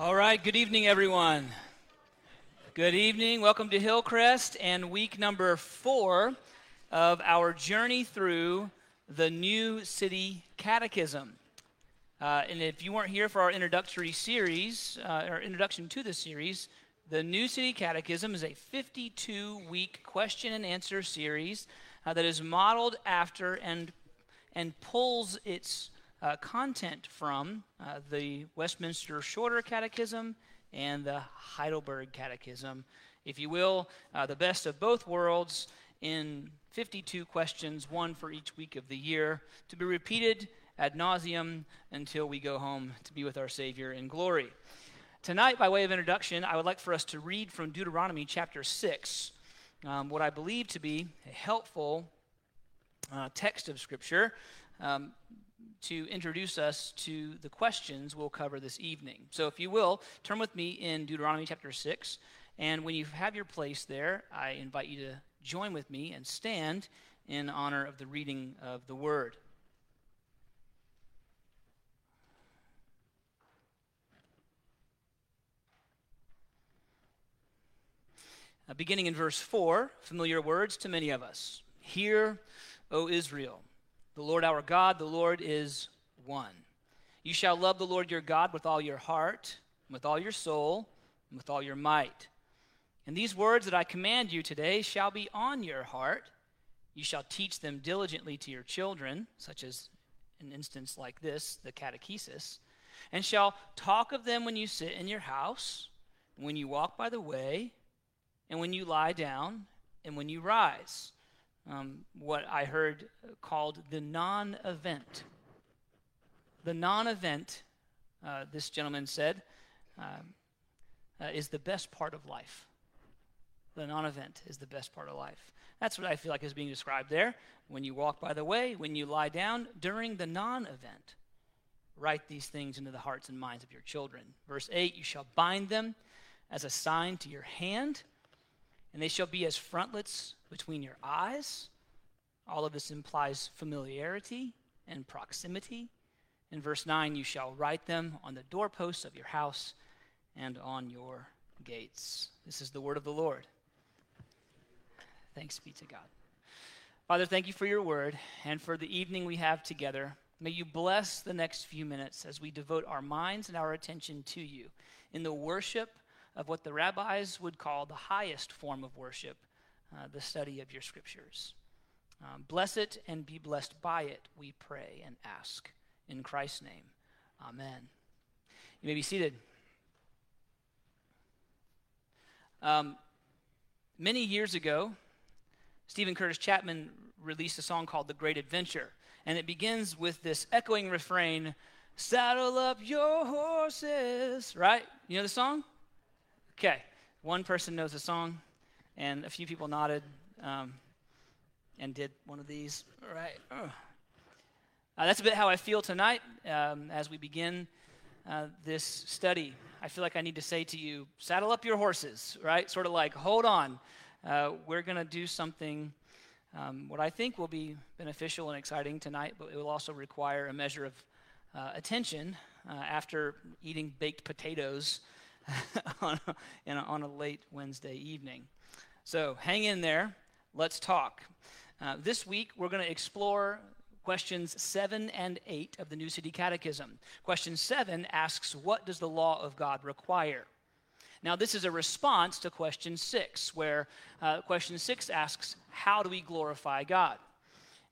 All right, good evening, everyone. Good evening. Welcome to Hillcrest and week number four of our journey through the New City Catechism. Uh, and if you weren't here for our introductory series, uh, or introduction to the series, the New City Catechism is a 52 week question and answer series uh, that is modeled after and, and pulls its uh, content from uh, the Westminster Shorter Catechism and the Heidelberg Catechism. If you will, uh, the best of both worlds in 52 questions, one for each week of the year, to be repeated ad nauseum until we go home to be with our Savior in glory. Tonight, by way of introduction, I would like for us to read from Deuteronomy chapter 6, um, what I believe to be a helpful uh, text of Scripture. Um, to introduce us to the questions we'll cover this evening. So, if you will, turn with me in Deuteronomy chapter 6. And when you have your place there, I invite you to join with me and stand in honor of the reading of the word. Uh, beginning in verse 4, familiar words to many of us. Hear, O Israel. The Lord our God, the Lord is one. You shall love the Lord your God with all your heart, with all your soul, and with all your might. And these words that I command you today shall be on your heart. You shall teach them diligently to your children, such as an instance like this, the catechesis, and shall talk of them when you sit in your house, when you walk by the way, and when you lie down, and when you rise um, what I heard called the non event. The non event, uh, this gentleman said, um, uh, is the best part of life. The non event is the best part of life. That's what I feel like is being described there. When you walk by the way, when you lie down, during the non event, write these things into the hearts and minds of your children. Verse 8 You shall bind them as a sign to your hand and they shall be as frontlets between your eyes. All of this implies familiarity and proximity. In verse 9, you shall write them on the doorposts of your house and on your gates. This is the word of the Lord. Thanks be to God. Father, thank you for your word and for the evening we have together. May you bless the next few minutes as we devote our minds and our attention to you in the worship of what the rabbis would call the highest form of worship, uh, the study of your scriptures. Um, bless it and be blessed by it, we pray and ask. In Christ's name, amen. You may be seated. Um, many years ago, Steven Curtis Chapman released a song called The Great Adventure. And it begins with this echoing refrain Saddle up your horses, right? You know the song? Okay, one person knows the song, and a few people nodded um, and did one of these. All right. Uh, that's a bit how I feel tonight um, as we begin uh, this study. I feel like I need to say to you, saddle up your horses, right? Sort of like, hold on. Uh, we're going to do something, um, what I think will be beneficial and exciting tonight, but it will also require a measure of uh, attention uh, after eating baked potatoes on, a, on a late Wednesday evening. So hang in there. Let's talk. Uh, this week, we're going to explore questions 7 and 8 of the New City Catechism. Question 7 asks, What does the law of God require? Now, this is a response to question 6, where uh, question 6 asks, How do we glorify God?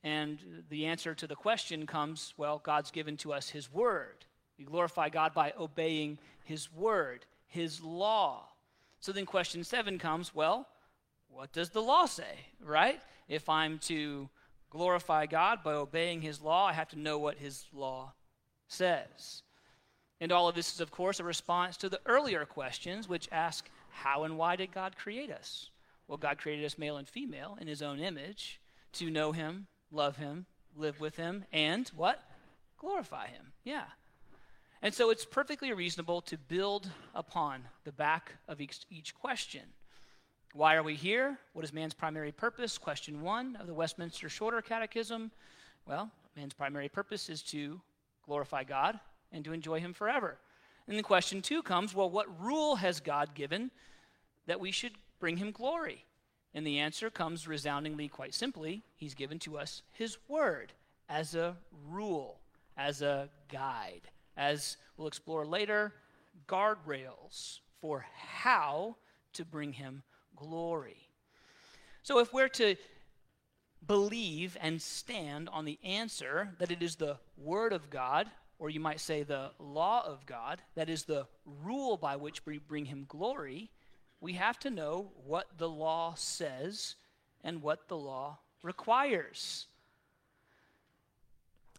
And the answer to the question comes, Well, God's given to us His Word. We glorify God by obeying His Word his law. So then question seven comes well, what does the law say, right? If I'm to glorify God by obeying his law, I have to know what his law says. And all of this is, of course, a response to the earlier questions, which ask, how and why did God create us? Well, God created us male and female in his own image to know him, love him, live with him, and what? Glorify him. Yeah. And so it's perfectly reasonable to build upon the back of each, each question. Why are we here? What is man's primary purpose? Question one of the Westminster Shorter Catechism. Well, man's primary purpose is to glorify God and to enjoy Him forever. And then question two comes well, what rule has God given that we should bring him glory? And the answer comes resoundingly, quite simply He's given to us His Word as a rule, as a guide, as we'll explore later, guardrails for how to bring Him glory. So if we're to believe and stand on the answer that it is the Word of God, or you might say the law of God, that is the rule by which we bring Him glory, we have to know what the law says and what the law requires.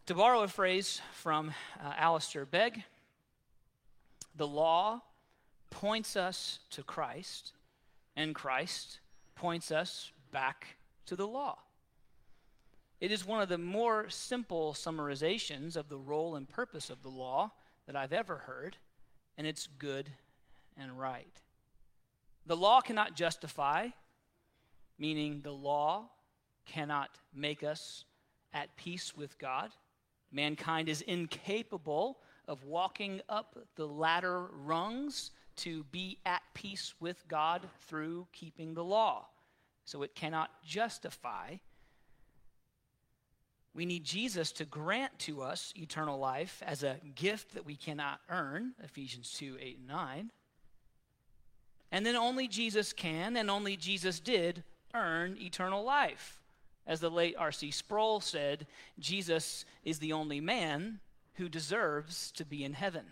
To borrow a phrase from uh, Alistair Begg, the law points us to Christ, and Christ points us back to the law. It is one of the more simple summarizations of the role and purpose of the law that I've ever heard, and it's good and right. The law cannot justify, meaning the law cannot make us at peace with God. Mankind is incapable of walking up the ladder rungs to be at peace with God through keeping the law. So it cannot justify. We need Jesus to grant to us eternal life as a gift that we cannot earn, Ephesians 2 8 and 9. And then only Jesus can, and only Jesus did, earn eternal life. As the late R.C. Sproul said, Jesus is the only man who deserves to be in heaven.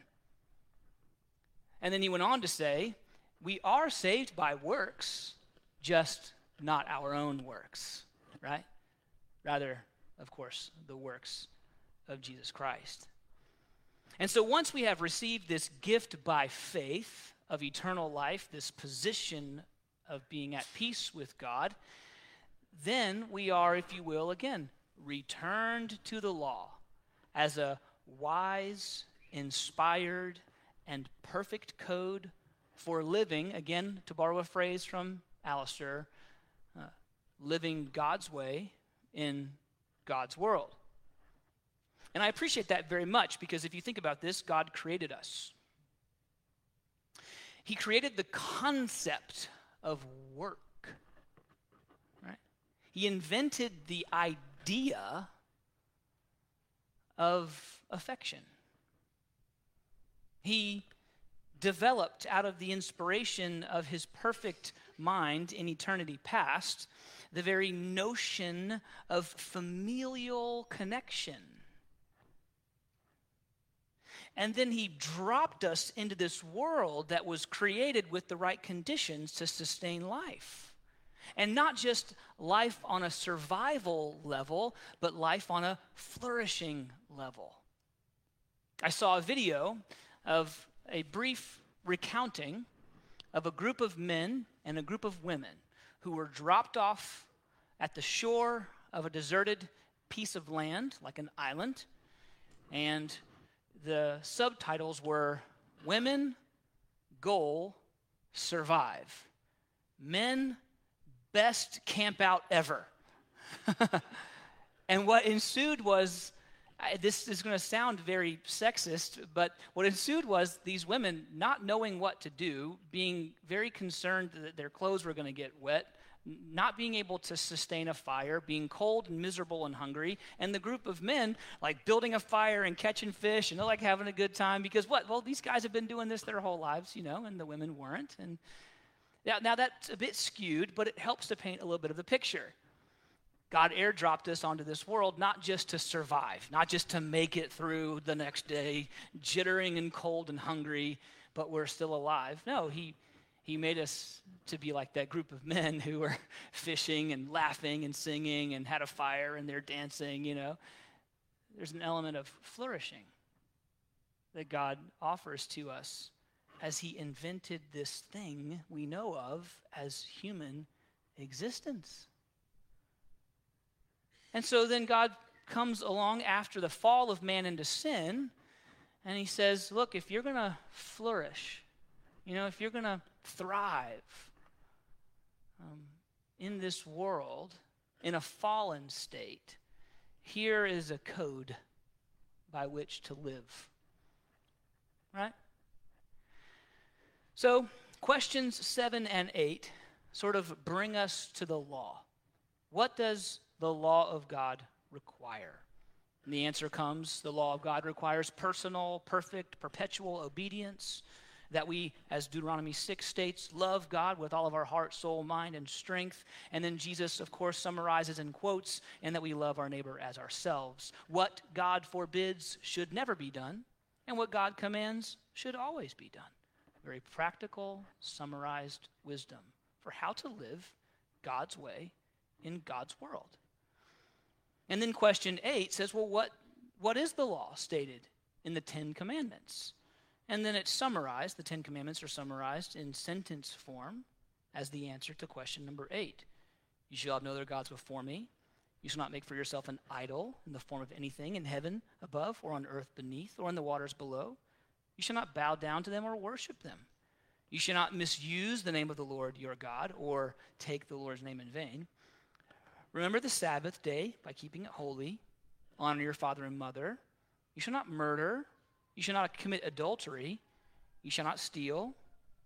And then he went on to say, We are saved by works, just not our own works, right? Rather, of course, the works of Jesus Christ. And so once we have received this gift by faith, of eternal life, this position of being at peace with God, then we are, if you will, again, returned to the law as a wise, inspired, and perfect code for living, again, to borrow a phrase from Alistair, uh, living God's way in God's world. And I appreciate that very much because if you think about this, God created us. He created the concept of work. Right? He invented the idea of affection. He developed out of the inspiration of his perfect mind in eternity past the very notion of familial connection and then he dropped us into this world that was created with the right conditions to sustain life. And not just life on a survival level, but life on a flourishing level. I saw a video of a brief recounting of a group of men and a group of women who were dropped off at the shore of a deserted piece of land, like an island, and the subtitles were Women, Goal, Survive. Men, Best Camp Out Ever. and what ensued was this is going to sound very sexist, but what ensued was these women not knowing what to do, being very concerned that their clothes were going to get wet, not being able to sustain a fire, being cold and miserable and hungry, and the group of men like building a fire and catching fish and they're like having a good time because what? Well, these guys have been doing this their whole lives, you know, and the women weren't. And now, now that's a bit skewed, but it helps to paint a little bit of the picture. God airdropped us onto this world not just to survive, not just to make it through the next day, jittering and cold and hungry, but we're still alive. No, He he made us to be like that group of men who were fishing and laughing and singing and had a fire and they're dancing, you know. There's an element of flourishing that God offers to us as He invented this thing we know of as human existence. And so then God comes along after the fall of man into sin, and He says, Look, if you're going to flourish, you know, if you're going to thrive um, in this world, in a fallen state, here is a code by which to live. Right? So, questions seven and eight sort of bring us to the law. What does the law of God require? And the answer comes the law of God requires personal, perfect, perpetual obedience. That we, as Deuteronomy 6 states, love God with all of our heart, soul, mind, and strength. And then Jesus, of course, summarizes in quotes, and that we love our neighbor as ourselves. What God forbids should never be done, and what God commands should always be done. Very practical, summarized wisdom for how to live God's way in God's world. And then question eight says, well, what, what is the law stated in the Ten Commandments? And then it's summarized, the Ten Commandments are summarized in sentence form as the answer to question number eight. You shall have no other gods before me. You shall not make for yourself an idol in the form of anything in heaven above, or on earth beneath, or in the waters below. You shall not bow down to them or worship them. You shall not misuse the name of the Lord your God, or take the Lord's name in vain. Remember the Sabbath day by keeping it holy. Honor your father and mother. You shall not murder. You shall not commit adultery. You shall not steal.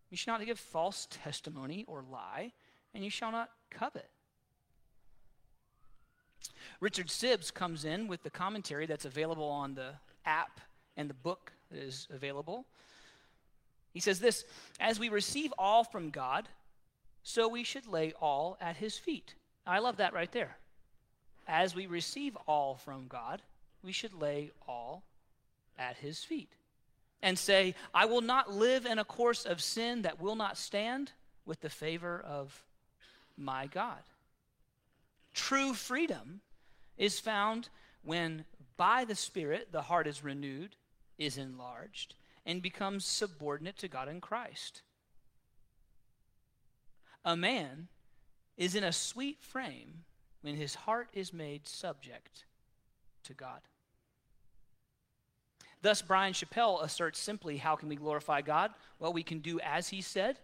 You shall not give false testimony or lie. And you shall not covet. Richard Sibbes comes in with the commentary that's available on the app and the book that is available. He says this As we receive all from God, so we should lay all at his feet. I love that right there. As we receive all from God, we should lay all at his feet and say, I will not live in a course of sin that will not stand with the favor of my God. True freedom is found when by the Spirit the heart is renewed, is enlarged, and becomes subordinate to God in Christ. A man is in a sweet frame when his heart is made subject to God. Thus, Bryan Chapell asserts simply how can we glorify God? Well, we can do as he said,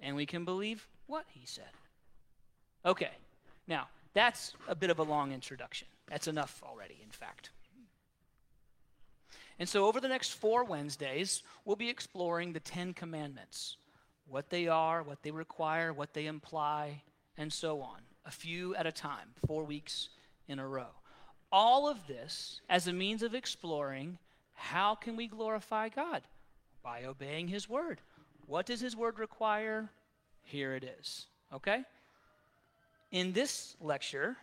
and we can believe what he said. Okay, now, that's a bit of a long introduction. That's enough already, in fact. And so, over the next four Wednesdays, we'll be exploring the Ten Commandments what they are, what they require, what they imply, and so on, a few at a time, four weeks in a row. All of this as a means of exploring how can we glorify God? By obeying His Word. What does His Word require? Here it is. Okay? In this lecture,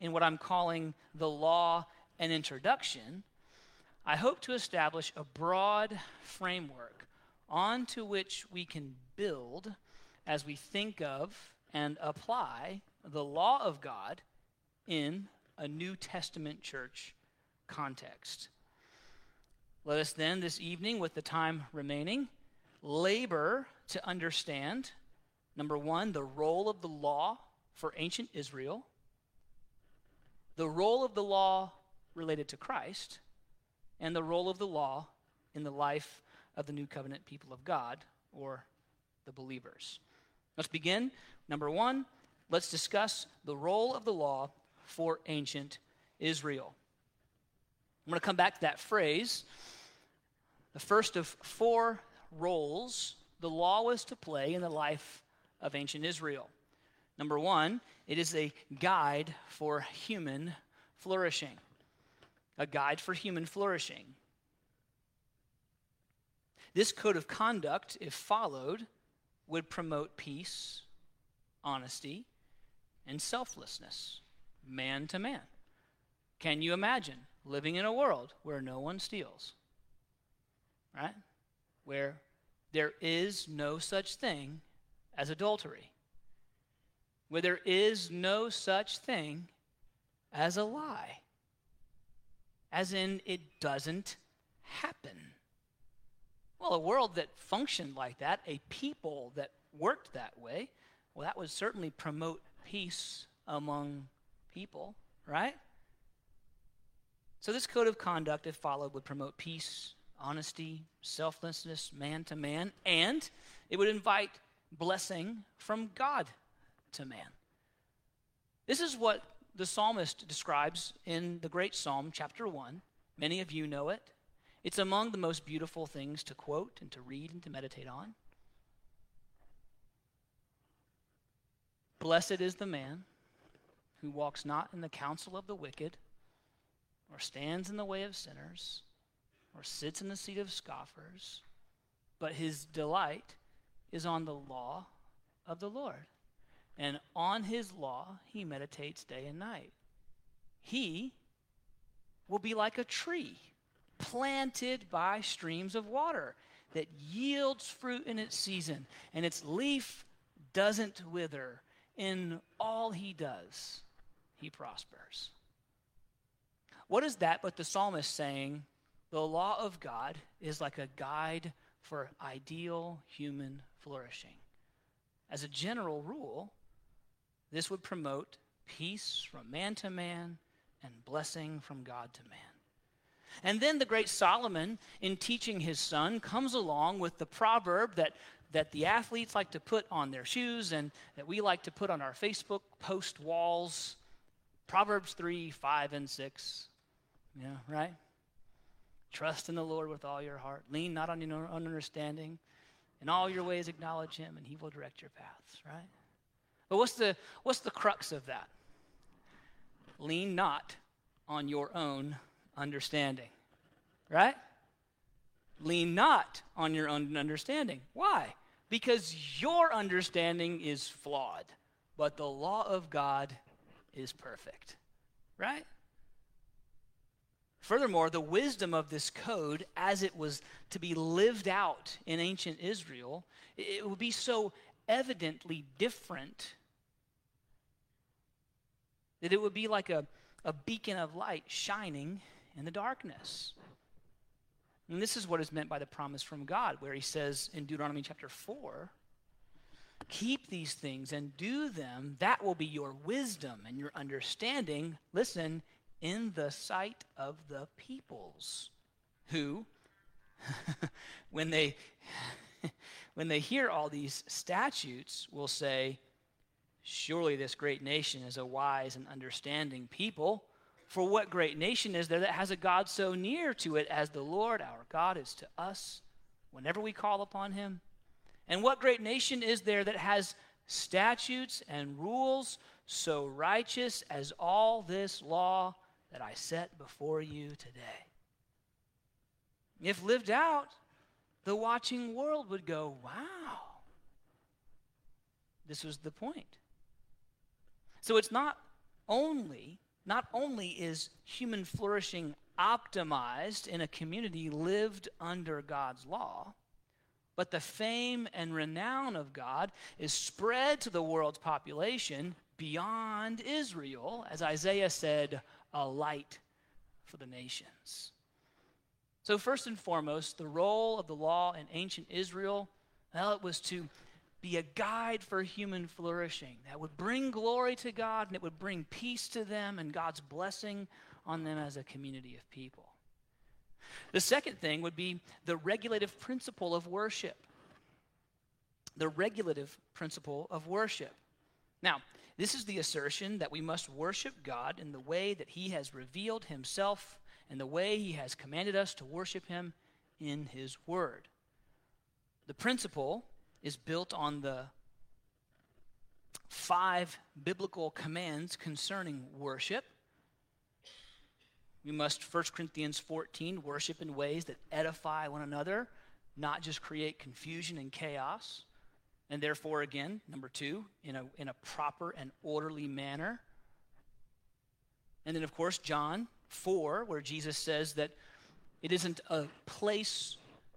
in what I'm calling the law and introduction, I hope to establish a broad framework onto which we can build as we think of and apply the law of God in a New Testament church context. Let us then, this evening, with the time remaining, labor to understand number one, the role of the law for ancient Israel, the role of the law related to Christ, and the role of the law in the life of the new covenant people of God, or the believers. Let's begin Number one, let's discuss the role of the law for ancient Israel. I'm going to come back to that phrase. The first of four roles the law was to play in the life of ancient Israel. Number one, it is a guide for human flourishing. A guide for human flourishing. This code of conduct, if followed, would promote peace honesty, and selflessness, man to man. Can you imagine living in a world where no one steals? Right? Where there is no such thing as adultery. Where there is no such thing as a lie. As in, it doesn't happen. Well, a world that functioned like that, a people that worked that way, well, that would certainly promote peace among people, right? So, this code of conduct, if followed, would promote peace, honesty, selflessness, man to man, and it would invite blessing from God to man. This is what the psalmist describes in the great psalm, chapter 1. Many of you know it. It's among the most beautiful things to quote and to read and to meditate on. Blessed is the man who walks not in the counsel of the wicked, or stands in the way of sinners, or sits in the seat of scoffers, but his delight is on the law of the Lord. And on his law he meditates day and night. He will be like a tree planted by streams of water that yields fruit in its season, and its leaf doesn't wither. In all he does, he prospers. What is that but the psalmist saying, the law of God is like a guide for ideal human flourishing? As a general rule, this would promote peace from man to man and blessing from God to man. And then the great Solomon, in teaching his son, comes along with the proverb that, that the athletes like to put on their shoes and that we like to put on our Facebook post walls Proverbs 3, 5, and 6. Yeah, right? Trust in the Lord with all your heart. Lean not on your own understanding. In all your ways acknowledge him, and he will direct your paths, right? But what's the, what's the crux of that? Lean not on your own understanding. Right? Lean not on your own understanding. Why? Because your understanding is flawed, but the law of God is perfect. Right? Furthermore, the wisdom of this code, as it was to be lived out in ancient Israel, it would be so evidently different that it would be like a, a beacon of light shining in the darkness. And this is what is meant by the promise from God, where he says in Deuteronomy chapter 4 Keep these things and do them. That will be your wisdom and your understanding. Listen, in the sight of the peoples who, when they. when they hear all these statutes, will say, Surely this great nation is a wise and understanding people. For what great nation is there that has a God so near to it as the Lord our God is to us whenever we call upon him? And what great nation is there that has statutes and rules so righteous as all this law that I set before you today? If lived out, the watching world would go, wow. This was the point. So it's not only not only is human flourishing optimized in a community lived under God's law, but the fame and renown of God is spread to the world's population beyond Israel, as Isaiah said, a light for the nations. So, first and foremost, the role of the law in ancient Israel, well, it was to be a guide for human flourishing that would bring glory to God and it would bring peace to them and God's blessing on them as a community of people. The second thing would be the regulative principle of worship. The regulative principle of worship. Now, this is the assertion that we must worship God in the way that He has revealed Himself and the way He has commanded us to worship Him in His Word. The principle is built on the five biblical commands concerning worship. We must, 1 Corinthians 14, worship in ways that edify one another, not just create confusion and chaos. And therefore, again, number two, in a, in a proper and orderly manner. And then, of course, John 4, where Jesus says that it isn't a place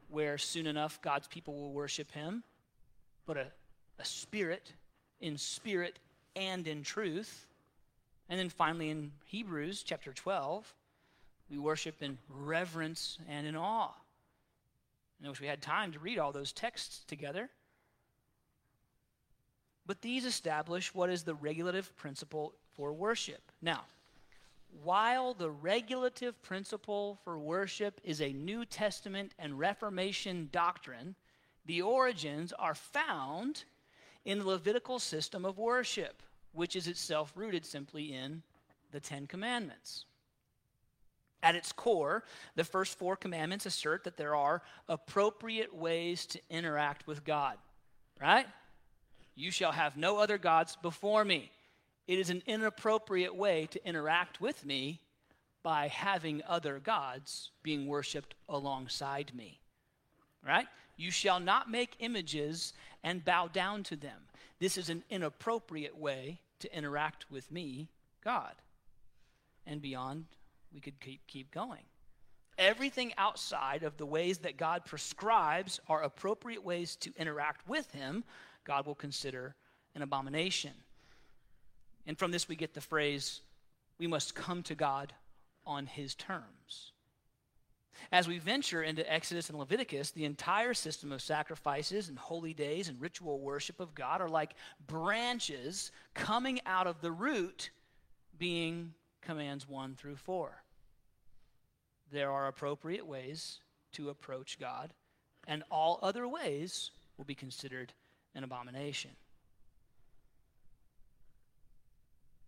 where soon enough God's people will worship him, but a, a spirit in spirit and in truth. And then finally in Hebrews chapter 12, we worship in reverence and in awe. And I wish we had time to read all those texts together. But these establish what is the regulative principle for worship. Now, while the regulative principle for worship is a New Testament and Reformation doctrine, the origins are found in the Levitical system of worship, which is itself rooted simply in the Ten Commandments. At its core, the first four commandments assert that there are appropriate ways to interact with God, right? You shall have no other gods before me. It is an inappropriate way to interact with me by having other gods being worshiped alongside me. Right? You shall not make images and bow down to them. This is an inappropriate way to interact with me, God. And beyond, we could keep, keep going. Everything outside of the ways that God prescribes are appropriate ways to interact with Him, God will consider an abomination. And from this, we get the phrase, we must come to God on His terms. As we venture into Exodus and Leviticus, the entire system of sacrifices and holy days and ritual worship of God are like branches coming out of the root, being commands 1 through 4. There are appropriate ways to approach God, and all other ways will be considered an abomination.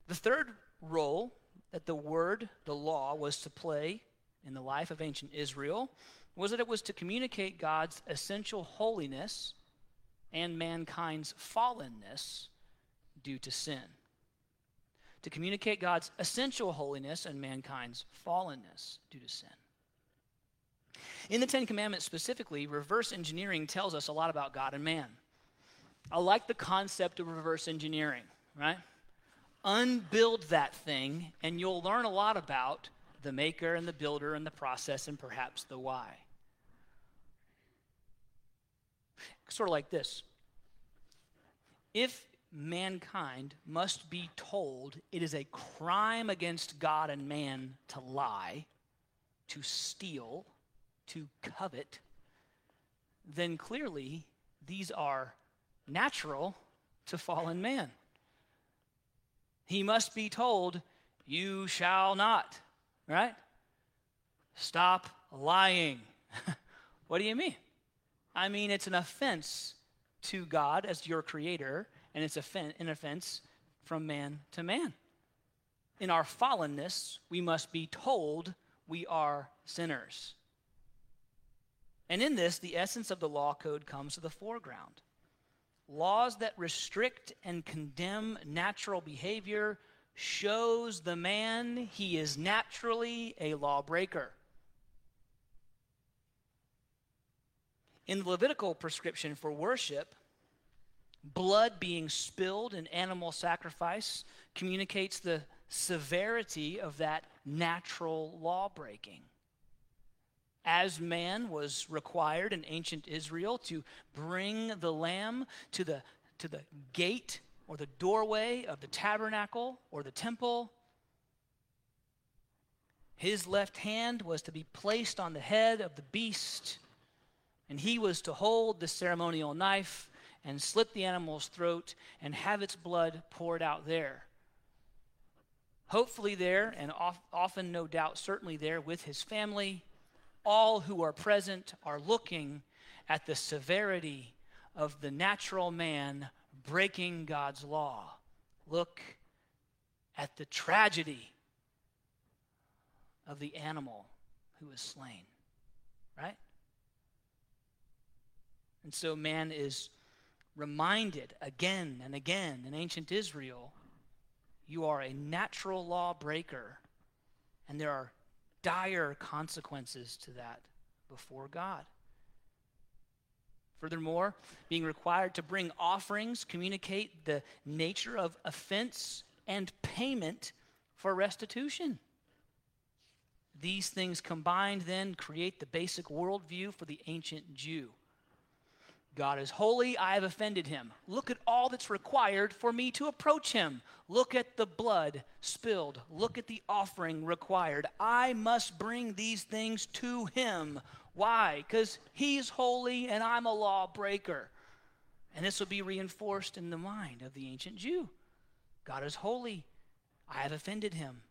The third role that the word, the law, was to play in the life of ancient Israel was that it was to communicate God's essential holiness and mankind's fallenness due to sin. To communicate God's essential holiness and mankind's fallenness due to sin. In the Ten Commandments specifically, reverse engineering tells us a lot about God and man. I like the concept of reverse engineering, right? Unbuild that thing, and you'll learn a lot about the maker and the builder and the process and perhaps the why. Sort of like this if mankind must be told it is a crime against God and man to lie, to steal, to covet, then clearly these are natural to fallen man. He must be told, You shall not right? Stop lying. what do you mean? I mean, it's an offense to God as your creator, and it's an offense from man to man. In our fallenness, we must be told we are sinners. And in this, the essence of the law code comes to the foreground. Laws that restrict and condemn natural behavior shows the man he is naturally a lawbreaker. In the Levitical prescription for worship, blood being spilled in animal sacrifice communicates the severity of that natural law breaking. As man was required in ancient Israel to bring the lamb to the, to the gate or the doorway of the tabernacle or the temple. His left hand was to be placed on the head of the beast, and he was to hold the ceremonial knife and slit the animal's throat and have its blood poured out there. Hopefully, there, and often, no doubt, certainly there with his family, all who are present are looking at the severity of the natural man breaking God's law. Look at the tragedy of the animal who was slain. Right? And so man is reminded again and again in ancient Israel you are a natural law breaker, and there are dire consequences to that before God. Furthermore, being required to bring offerings communicate the nature of offense and payment for restitution. These things combined then create the basic worldview for the ancient Jew. God is holy, I have offended him. Look at all that's required for me to approach him. Look at the blood spilled. Look at the offering required. I must bring these things to him why? Because he's holy and I'm a lawbreaker. And this will be reinforced in the mind of the ancient Jew. God is holy. I have offended him.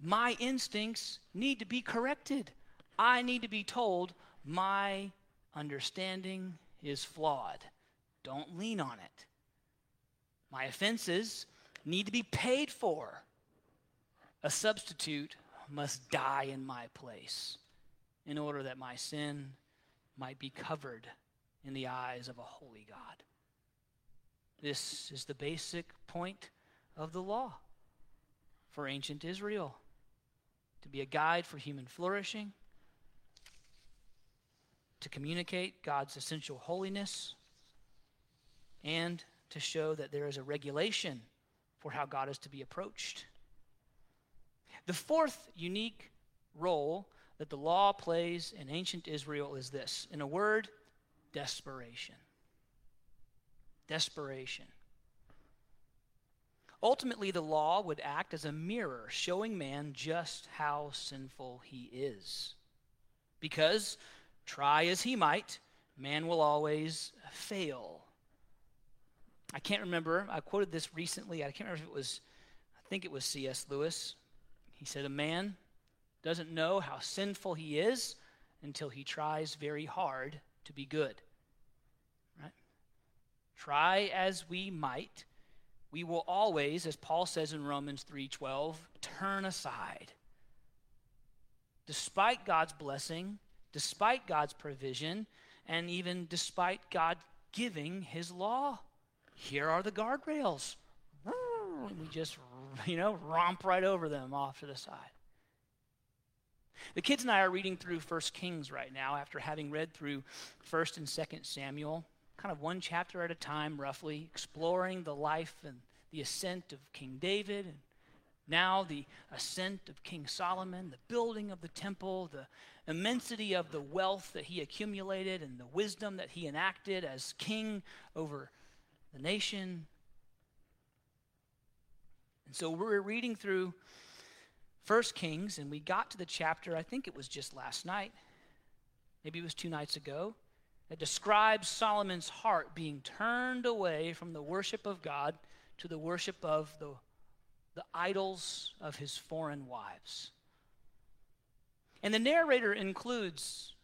My instincts need to be corrected. I need to be told my understanding is flawed. Don't lean on it. My offenses need to be paid for. A substitute must die in my place in order that my sin might be covered in the eyes of a holy God. This is the basic point of the law for ancient Israel to be a guide for human flourishing, to communicate God's essential holiness, and to show that there is a regulation for how God is to be approached. The fourth unique role that the law plays in ancient Israel is this in a word, desperation. Desperation. Ultimately, the law would act as a mirror showing man just how sinful he is. Because, try as he might, man will always fail. I can't remember, I quoted this recently. I can't remember if it was, I think it was C.S. Lewis. He said, A man doesn't know how sinful he is until he tries very hard to be good. Right? Try as we might, we will always, as Paul says in Romans 3:12, turn aside. Despite God's blessing, despite God's provision, and even despite God giving his law. Here are the guardrails. We just, you know, romp right over them off to the side. The kids and I are reading through First Kings right now after having read through 1st and 2nd Samuel kind of one chapter at a time, roughly, exploring the life and the ascent of King David, and now the ascent of King Solomon, the building of the temple, the immensity of the wealth that he accumulated, and the wisdom that he enacted as king over the nation. And so we're reading through First Kings, and we got to the chapter, I think it was just last night, maybe it was two nights ago, that describes Solomon's heart being turned away from the worship of God to the worship of the, the idols of his foreign wives. And the narrator includes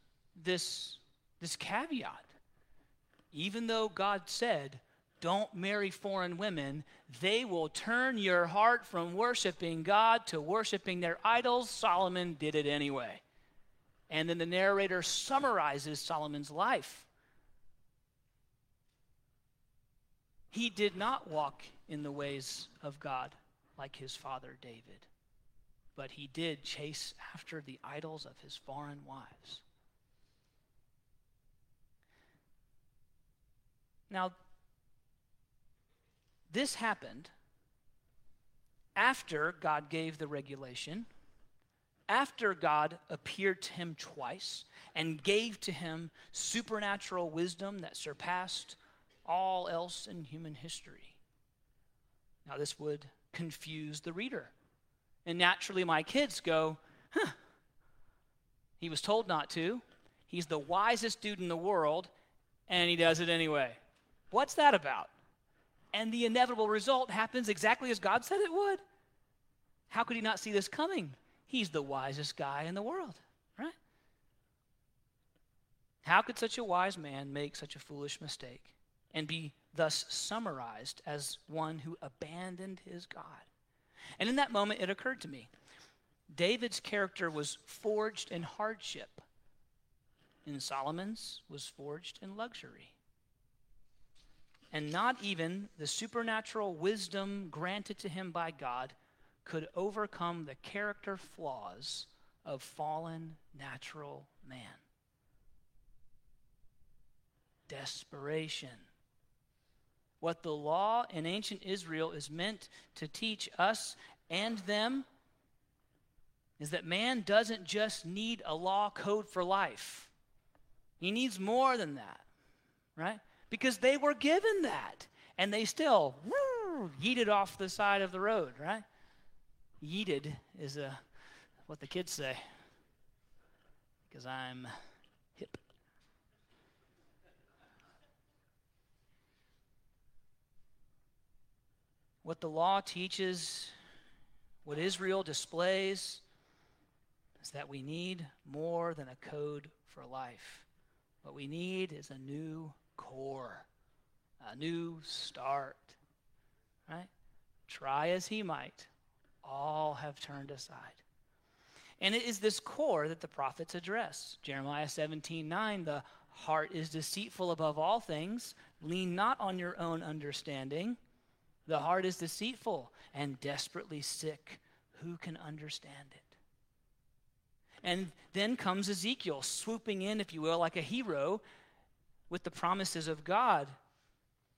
this, this caveat. Even though God said, don't marry foreign women, they will turn your heart from worshiping God to worshiping their idols. Solomon did it anyway. And then the narrator summarizes Solomon's life. He did not walk in the ways of God like his father David, but he did chase after the idols of his foreign wives. Now, this happened after God gave the regulation, after God appeared to him twice and gave to him supernatural wisdom that surpassed all else in human history. Now, this would confuse the reader. And naturally, my kids go, huh, he was told not to. He's the wisest dude in the world, and he does it anyway. What's that about? And the inevitable result happens exactly as God said it would. How could he not see this coming? He's the wisest guy in the world, right? How could such a wise man make such a foolish mistake and be thus summarized as one who abandoned his God? And in that moment, it occurred to me David's character was forged in hardship, and Solomon's was forged in luxury and not even the supernatural wisdom granted to him by God could overcome the character flaws of fallen natural man. Desperation. What the law in ancient Israel is meant to teach us and them is that man doesn't just need a law code for life, he needs more than that, right? Because they were given that. And they still woo, yeeted off the side of the road, right? Yeeted is a, what the kids say, because I'm hip. What the law teaches, what Israel displays, is that we need more than a code for life. What we need is a new core, a new start. Right? Try as he might, all have turned aside. And it is this core that the prophets address. Jeremiah 17 9, the heart is deceitful above all things, Lean not on your own understanding. The heart is deceitful and desperately sick. Who can understand it? And then comes Ezekiel, swooping in, if you will, like a hero with the promises of God.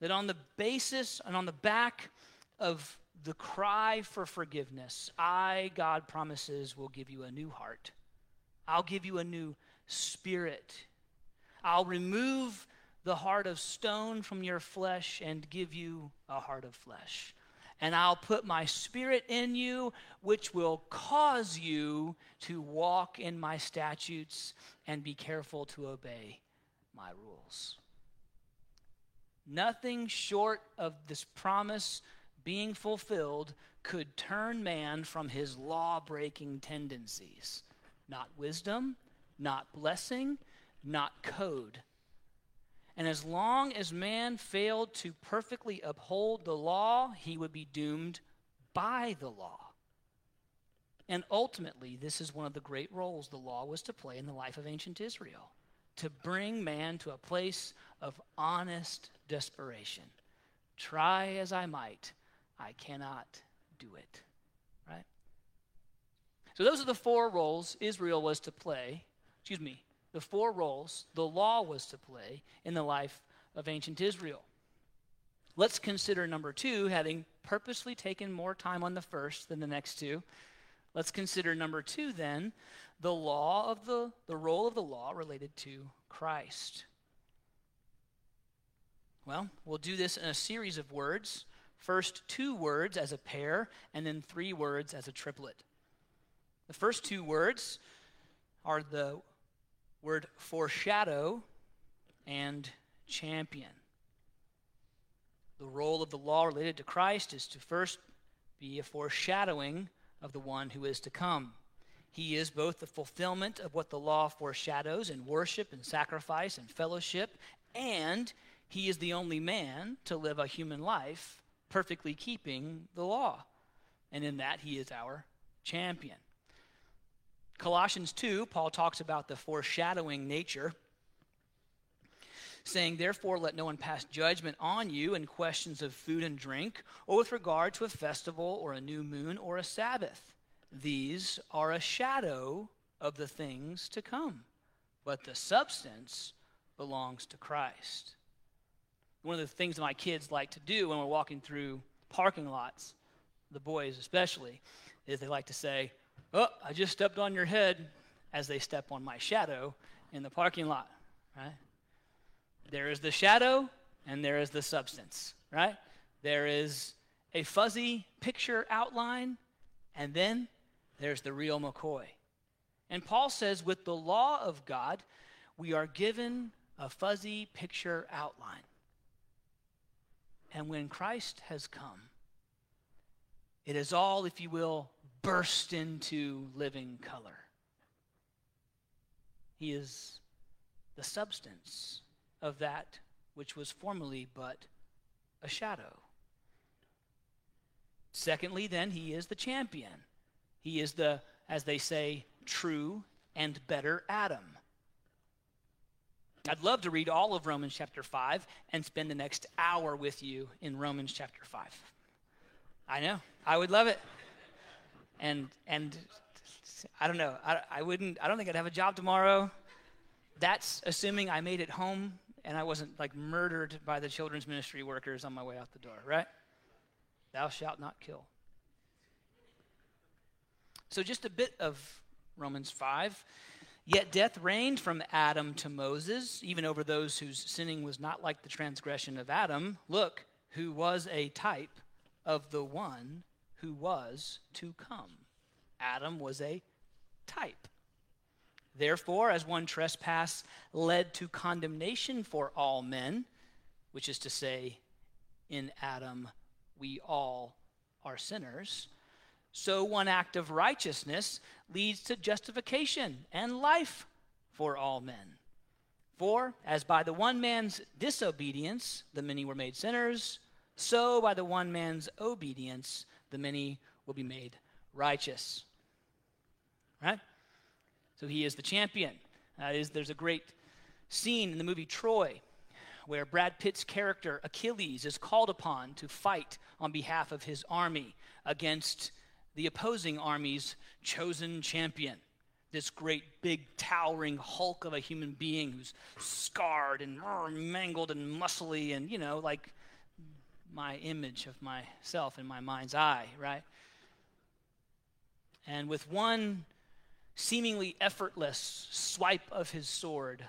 That on the basis and on the back of the cry for forgiveness, I, God promises, will give you a new heart. I'll give you a new spirit. I'll remove the heart of stone from your flesh and give you a heart of flesh. And I'll put my spirit in you, which will cause you to walk in my statutes and be careful to obey my rules. Nothing short of this promise being fulfilled could turn man from his law breaking tendencies. Not wisdom, not blessing, not code. And as long as man failed to perfectly uphold the law, he would be doomed by the law. And ultimately, this is one of the great roles the law was to play in the life of ancient Israel to bring man to a place of honest desperation. Try as I might, I cannot do it. Right? So, those are the four roles Israel was to play. Excuse me, the four roles the law was to play in the life of ancient Israel. Let's consider number two, having purposely taken more time on the first than the next two. Let's consider number two then, the law of the, the role of the law related to Christ. Well, we'll do this in a series of words. First, two words as a pair, and then three words as a triplet. The first two words are the word foreshadow and champion. The role of the law related to Christ is to first be a foreshadowing of the one who is to come. He is both the fulfillment of what the law foreshadows in worship and sacrifice and fellowship, and he is the only man to live a human life perfectly keeping the law. And in that, he is our champion. Colossians 2, Paul talks about the foreshadowing nature, saying, Therefore, let no one pass judgment on you in questions of food and drink, or with regard to a festival, or a new moon, or a Sabbath. These are a shadow of the things to come, but the substance belongs to Christ. One of the things that my kids like to do when we're walking through parking lots, the boys especially, is they like to say, Oh, I just stepped on your head as they step on my shadow in the parking lot, right? There is the shadow and there is the substance, right? There is a fuzzy picture outline, and then there's the real McCoy. And Paul says, with the law of God, we are given a fuzzy picture outline. And when Christ has come, it is all, if you will, burst into living color. He is the substance of that which was formerly but a shadow. Secondly, then, he is the champion. He is the, as they say, true and better Adam. I'd love to read all of Romans chapter 5 and spend the next hour with you in Romans chapter 5. I know. I would love it. And and I don't know. I, I wouldn't I don't think I'd have a job tomorrow. That's assuming I made it home and I wasn't like murdered by the children's ministry workers on my way out the door, right? Thou shalt not kill. So, just a bit of Romans 5. Yet death reigned from Adam to Moses, even over those whose sinning was not like the transgression of Adam. Look, who was a type of the one who was to come. Adam was a type. Therefore, as one trespass led to condemnation for all men, which is to say, in Adam we all are sinners so one act of righteousness leads to justification and life for all men. For, as by the one man's disobedience the many were made sinners, so by the one man's obedience the many will be made righteous. Right? So he is the champion. There's a great scene in the movie Troy where Brad Pitt's character Achilles is called upon to fight on behalf of his army against the opposing army's chosen champion. This great, big, towering hulk of a human being who's scarred and mangled and muscly, and, you know, like my image of myself in my mind's eye, right? And with one seemingly effortless swipe of his sword,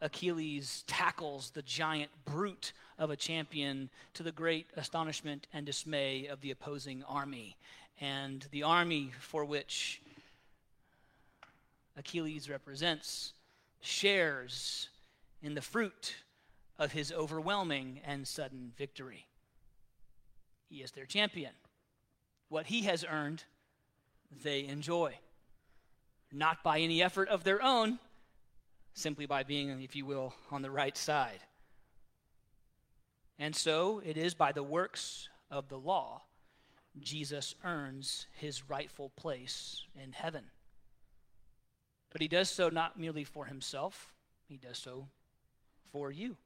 Achilles tackles the giant brute of a champion to the great astonishment and dismay of the opposing army. And the army for which Achilles represents shares in the fruit of his overwhelming and sudden victory. He is their champion. What he has earned, they enjoy. Not by any effort of their own, simply by being, if you will, on the right side. And so it is by the works of the law Jesus earns his rightful place in heaven. But he does so not merely for himself, he does so for you.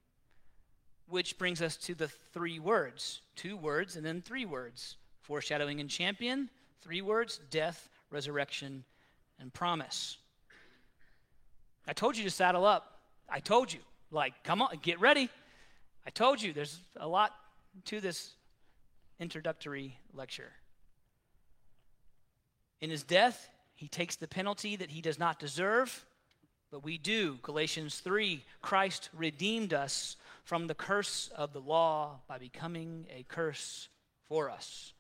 Which brings us to the three words two words and then three words foreshadowing and champion, three words death, resurrection, and promise. I told you to saddle up. I told you. Like, come on, get ready. I told you there's a lot to this introductory lecture. In his death, he takes the penalty that he does not deserve, but we do. Galatians 3 Christ redeemed us from the curse of the law by becoming a curse for us.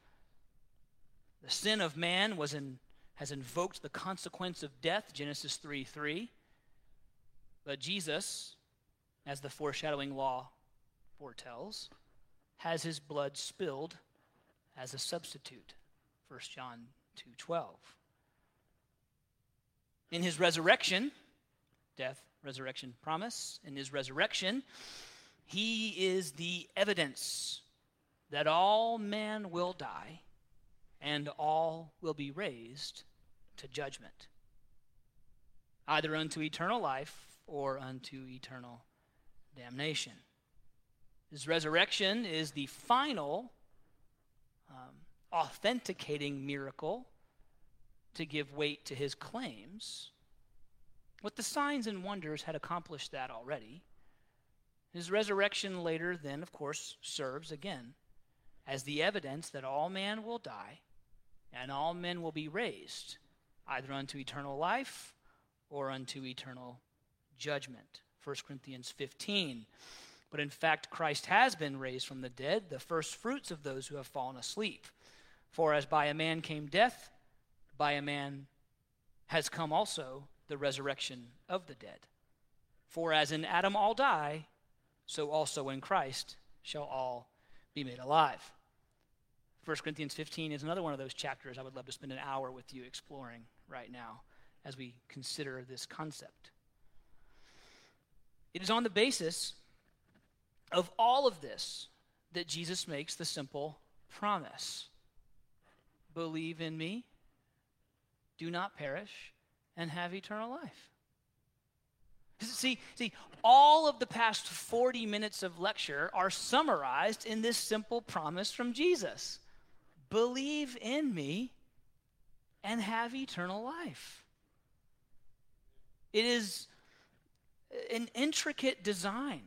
The sin of man was in, has invoked the consequence of death, Genesis 3 3. But Jesus, as the foreshadowing law foretells, has his blood spilled as a substitute. 1 John 2:12. In his resurrection, death, resurrection, promise, in his resurrection, he is the evidence that all men will die and all will be raised to judgment, either unto eternal life or unto eternal damnation. His resurrection is the final um, authenticating miracle to give weight to his claims. What the signs and wonders had accomplished that already. His resurrection later, then, of course, serves again as the evidence that all man will die and all men will be raised, either unto eternal life or unto eternal judgment. 1 Corinthians 15. But in fact, Christ has been raised from the dead, the first fruits of those who have fallen asleep. For as by a man came death, by a man has come also the resurrection of the dead. For as in Adam all die, so also in Christ shall all be made alive. 1 Corinthians 15 is another one of those chapters I would love to spend an hour with you exploring right now as we consider this concept. It is on the basis of all of this that Jesus makes the simple promise Believe in me, do not perish, and have eternal life. See, see, all of the past 40 minutes of lecture are summarized in this simple promise from Jesus Believe in me and have eternal life. It is an intricate design,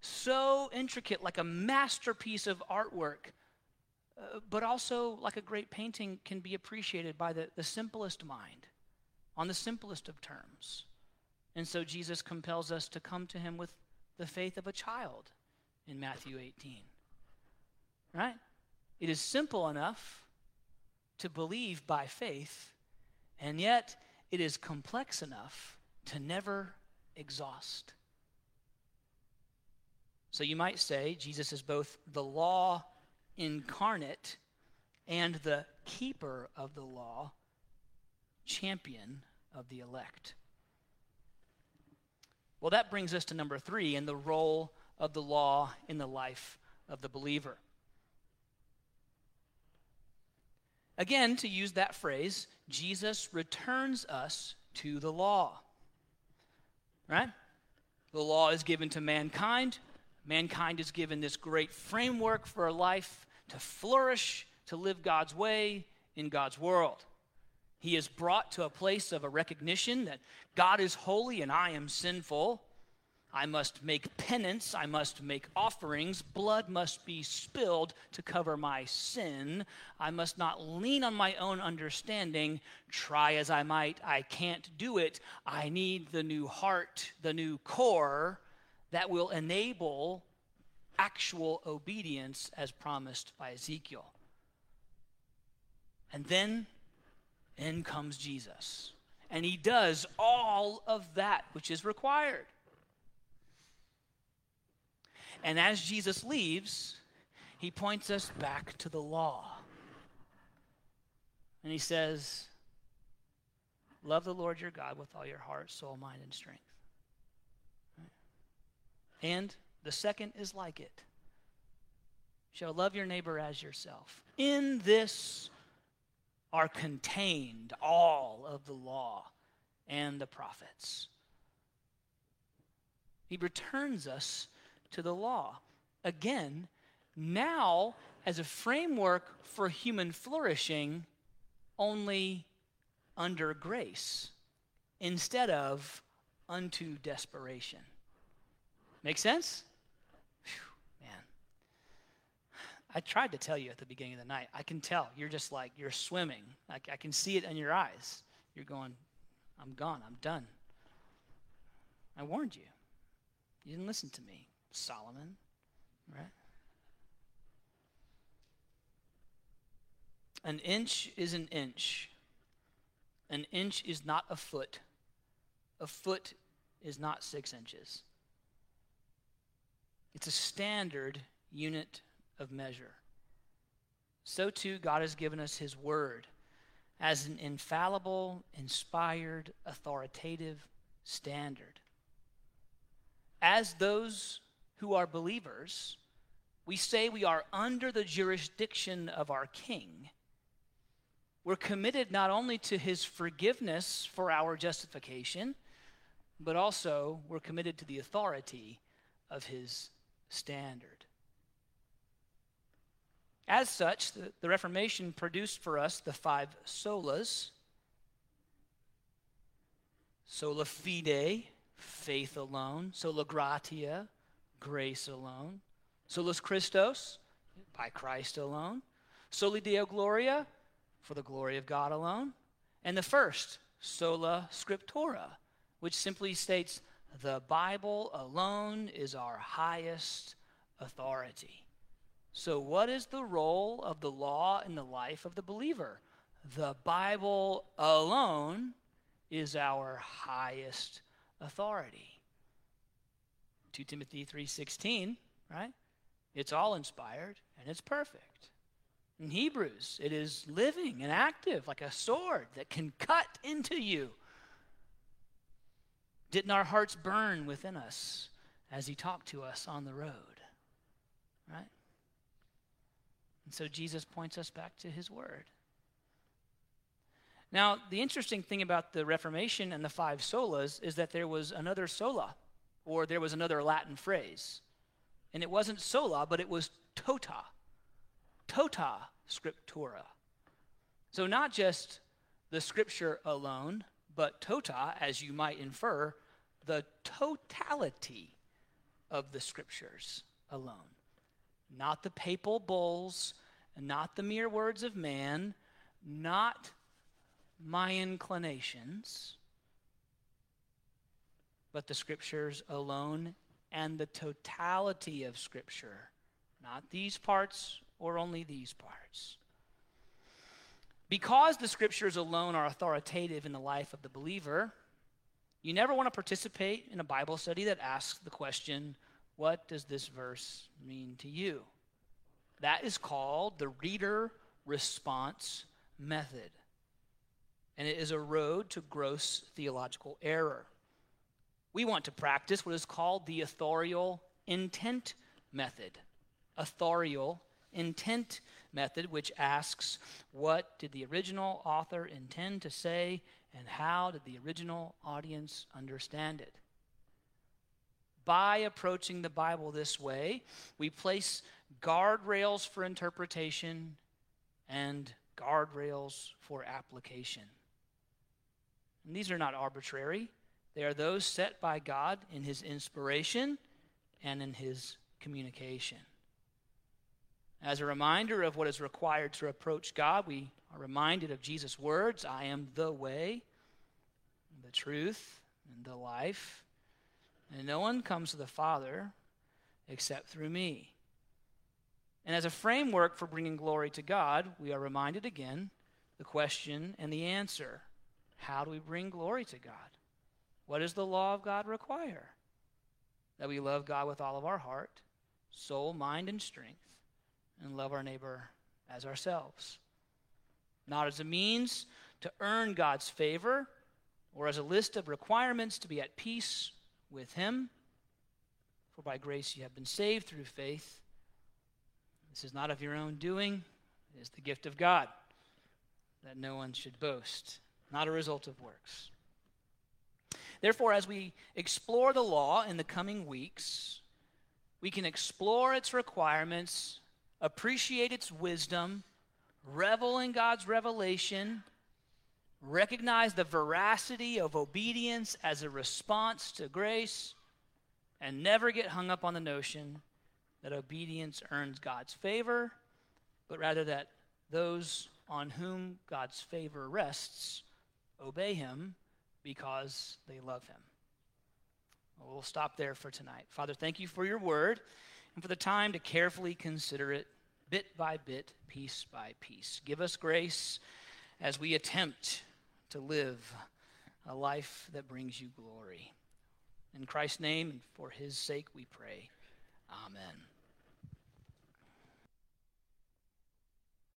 so intricate, like a masterpiece of artwork, uh, but also like a great painting can be appreciated by the, the simplest mind on the simplest of terms. And so Jesus compels us to come to him with the faith of a child in Matthew 18. Right? It is simple enough to believe by faith, and yet it is complex enough to never exhaust. So you might say Jesus is both the law incarnate and the keeper of the law, champion of the elect. Well, that brings us to number three in the role of the law in the life of the believer. Again, to use that phrase, Jesus returns us to the law. Right? The law is given to mankind mankind is given this great framework for a life to flourish, to live God's way in God's world. He is brought to a place of a recognition that God is holy and I am sinful. I must make penance. I must make offerings. Blood must be spilled to cover my sin. I must not lean on my own understanding. Try as I might, I can't do it. I need the new heart, the new core that will enable actual obedience as promised by Ezekiel. And then in comes Jesus. And he does all of that which is required. And as Jesus leaves, he points us back to the law. And he says, Love the Lord your God with all your heart, soul, mind, and strength. And the second is like it. Shall love your neighbor as yourself. In this are contained all of the law and the prophets. He returns us to the law. Again, now as a framework for human flourishing, only under grace instead of unto desperation. Make sense? Whew, man. I tried to tell you at the beginning of the night. I can tell. You're just like, you're swimming. I, I can see it in your eyes. You're going, I'm gone. I'm done. I warned you. You didn't listen to me. Solomon, right? An inch is an inch. An inch is not a foot. A foot is not six inches. It's a standard unit of measure. So too, God has given us His Word as an infallible, inspired, authoritative standard. As those who are believers, we say we are under the jurisdiction of our King. We're committed not only to his forgiveness for our justification, but also we're committed to the authority of his standard. As such, the, the Reformation produced for us the five solas sola fide, faith alone, sola gratia, grace alone. Solus Christus, by Christ alone. Soli Deo Gloria, for the glory of God alone. And the first, Sola Scriptura, which simply states, the Bible alone is our highest authority. So, what is the role of the law in the life of the believer? The Bible alone is our highest authority. 2 Timothy 3:16, right? It's all inspired and it's perfect. In Hebrews, it is living and active like a sword that can cut into you. Didn't our hearts burn within us as he talked to us on the road? Right? And so Jesus points us back to his word. Now, the interesting thing about the Reformation and the five solas is that there was another sola or there was another Latin phrase. And it wasn't sola, but it was tota. Tota scriptura. So not just the scripture alone, but tota, as you might infer, the totality of the scriptures alone. Not the papal bulls, not the mere words of man, not my inclinations, but the scriptures alone and the totality of scripture, not these parts or only these parts. Because the scriptures alone are authoritative in the life of the believer, you never want to participate in a Bible study that asks the question, What does this verse mean to you? That is called the reader response method. And it is a road to gross theological error we want to practice what is called the authorial intent method. Authorial intent method, which asks, what did the original author intend to say, and how did the original audience understand it? by approaching the Bible this way, we place guardrails for interpretation and guardrails for application. And these are not arbitrary, they are those set by God in His inspiration and in His communication. As a reminder of what is required to approach God, we are reminded of Jesus' words I am the way, the truth, and the life. And no one comes to the Father except through me. And as a framework for bringing glory to God, we are reminded again the question and the answer. How do we bring glory to God? What does the law of God require? That we love God with all of our heart, soul, mind, and strength, and love our neighbor as ourselves. Not as a means to earn God's favor or as a list of requirements to be at peace with Him. For by grace you have been saved through faith. This is not of your own doing, it is the gift of God, that no one should boast, not a result of works. Therefore, as we explore the law in the coming weeks, we can explore its requirements, appreciate its wisdom, revel in God's revelation, recognize the veracity of obedience as a response to grace, and never get hung up on the notion that obedience earns God's favor, but rather that those on whom God's favor rests obey him because they love him. Well, we'll stop there for tonight. Father, thank you for your word and for the time to carefully consider it bit by bit, piece by piece. Give us grace as we attempt to live a life that brings you glory. In Christ's name and for his sake we pray. Amen.